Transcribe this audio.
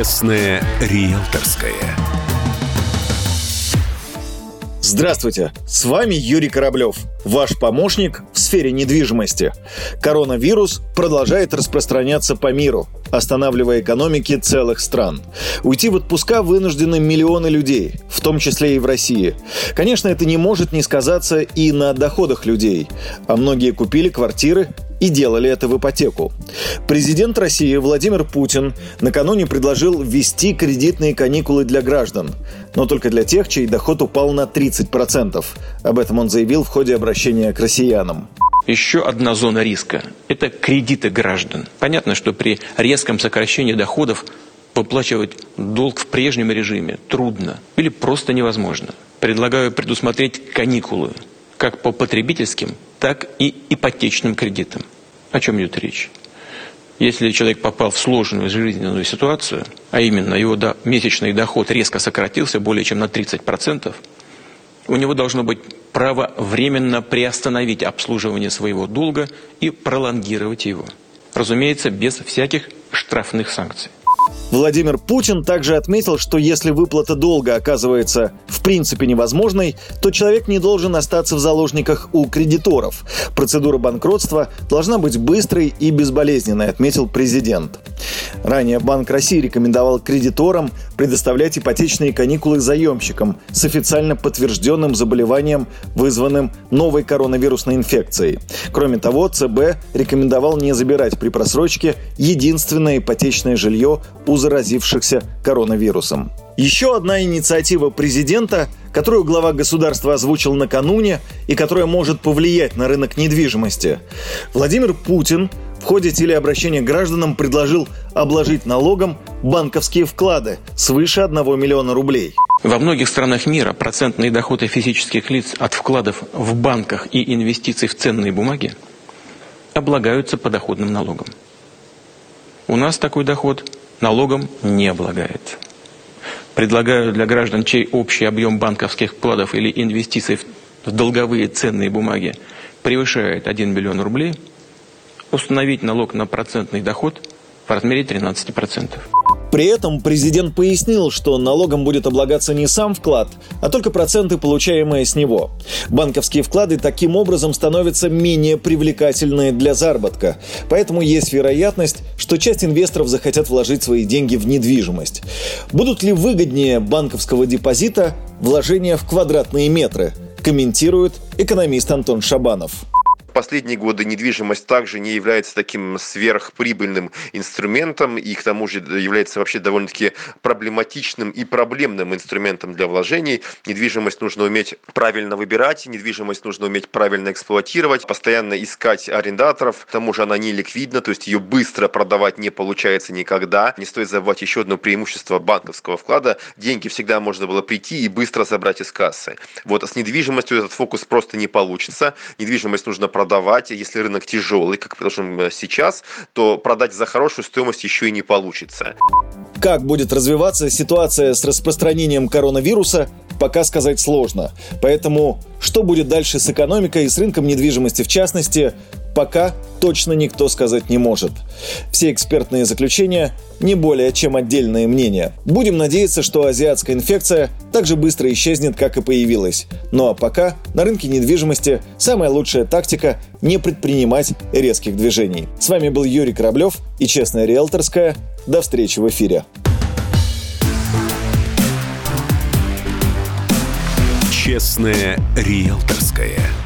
Честное риэлторское. Здравствуйте, с вами Юрий Кораблев, ваш помощник в сфере недвижимости. Коронавирус продолжает распространяться по миру, останавливая экономики целых стран. Уйти в отпуска вынуждены миллионы людей, в том числе и в России. Конечно, это не может не сказаться и на доходах людей, а многие купили квартиры и делали это в ипотеку. Президент России Владимир Путин накануне предложил ввести кредитные каникулы для граждан, но только для тех, чей доход упал на 30%. Об этом он заявил в ходе обращения к россиянам. Еще одна зона риска – это кредиты граждан. Понятно, что при резком сокращении доходов выплачивать долг в прежнем режиме трудно или просто невозможно. Предлагаю предусмотреть каникулы как по потребительским, так и ипотечным кредитам. О чем идет речь? Если человек попал в сложную жизненную ситуацию, а именно его до, месячный доход резко сократился более чем на 30%, у него должно быть право временно приостановить обслуживание своего долга и пролонгировать его. Разумеется, без всяких штрафных санкций. Владимир Путин также отметил, что если выплата долга оказывается в принципе невозможной, то человек не должен остаться в заложниках у кредиторов. Процедура банкротства должна быть быстрой и безболезненной, отметил президент. Ранее Банк России рекомендовал кредиторам предоставлять ипотечные каникулы заемщикам с официально подтвержденным заболеванием, вызванным новой коронавирусной инфекцией. Кроме того, ЦБ рекомендовал не забирать при просрочке единственное ипотечное жилье у заразившихся коронавирусом. Еще одна инициатива президента, которую глава государства озвучил накануне и которая может повлиять на рынок недвижимости. Владимир Путин в ходе телеобращения гражданам предложил обложить налогом банковские вклады свыше 1 миллиона рублей. Во многих странах мира процентные доходы физических лиц от вкладов в банках и инвестиций в ценные бумаги облагаются подоходным налогом. У нас такой доход налогом не облагается. Предлагаю для граждан, чей общий объем банковских вкладов или инвестиций в долговые ценные бумаги превышает 1 миллион рублей, установить налог на процентный доход в размере 13%. При этом президент пояснил, что налогом будет облагаться не сам вклад, а только проценты, получаемые с него. Банковские вклады таким образом становятся менее привлекательны для заработка. Поэтому есть вероятность, что часть инвесторов захотят вложить свои деньги в недвижимость. Будут ли выгоднее банковского депозита вложения в квадратные метры? Комментирует экономист Антон Шабанов последние годы недвижимость также не является таким сверхприбыльным инструментом и к тому же является вообще довольно-таки проблематичным и проблемным инструментом для вложений. Недвижимость нужно уметь правильно выбирать, недвижимость нужно уметь правильно эксплуатировать, постоянно искать арендаторов, к тому же она не ликвидна, то есть ее быстро продавать не получается никогда. Не стоит забывать еще одно преимущество банковского вклада. Деньги всегда можно было прийти и быстро забрать из кассы. Вот с недвижимостью этот фокус просто не получится. Недвижимость нужно продавать если рынок тяжелый, как предположим э, сейчас, то продать за хорошую стоимость еще и не получится. Как будет развиваться ситуация с распространением коронавируса, пока сказать сложно. Поэтому что будет дальше с экономикой и с рынком недвижимости в частности, пока точно никто сказать не может. Все экспертные заключения не более чем отдельные мнения. Будем надеяться, что азиатская инфекция так же быстро исчезнет, как и появилась. Ну а пока на рынке недвижимости самая лучшая тактика – не предпринимать резких движений. С вами был Юрий Кораблев и «Честная риэлторская». До встречи в эфире. «Честная риэлторская».